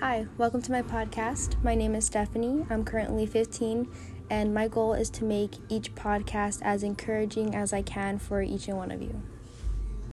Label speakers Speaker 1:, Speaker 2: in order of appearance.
Speaker 1: Hi, welcome to my podcast. My name is Stephanie. I'm currently 15, and my goal is to make each podcast as encouraging as I can for each and one of you.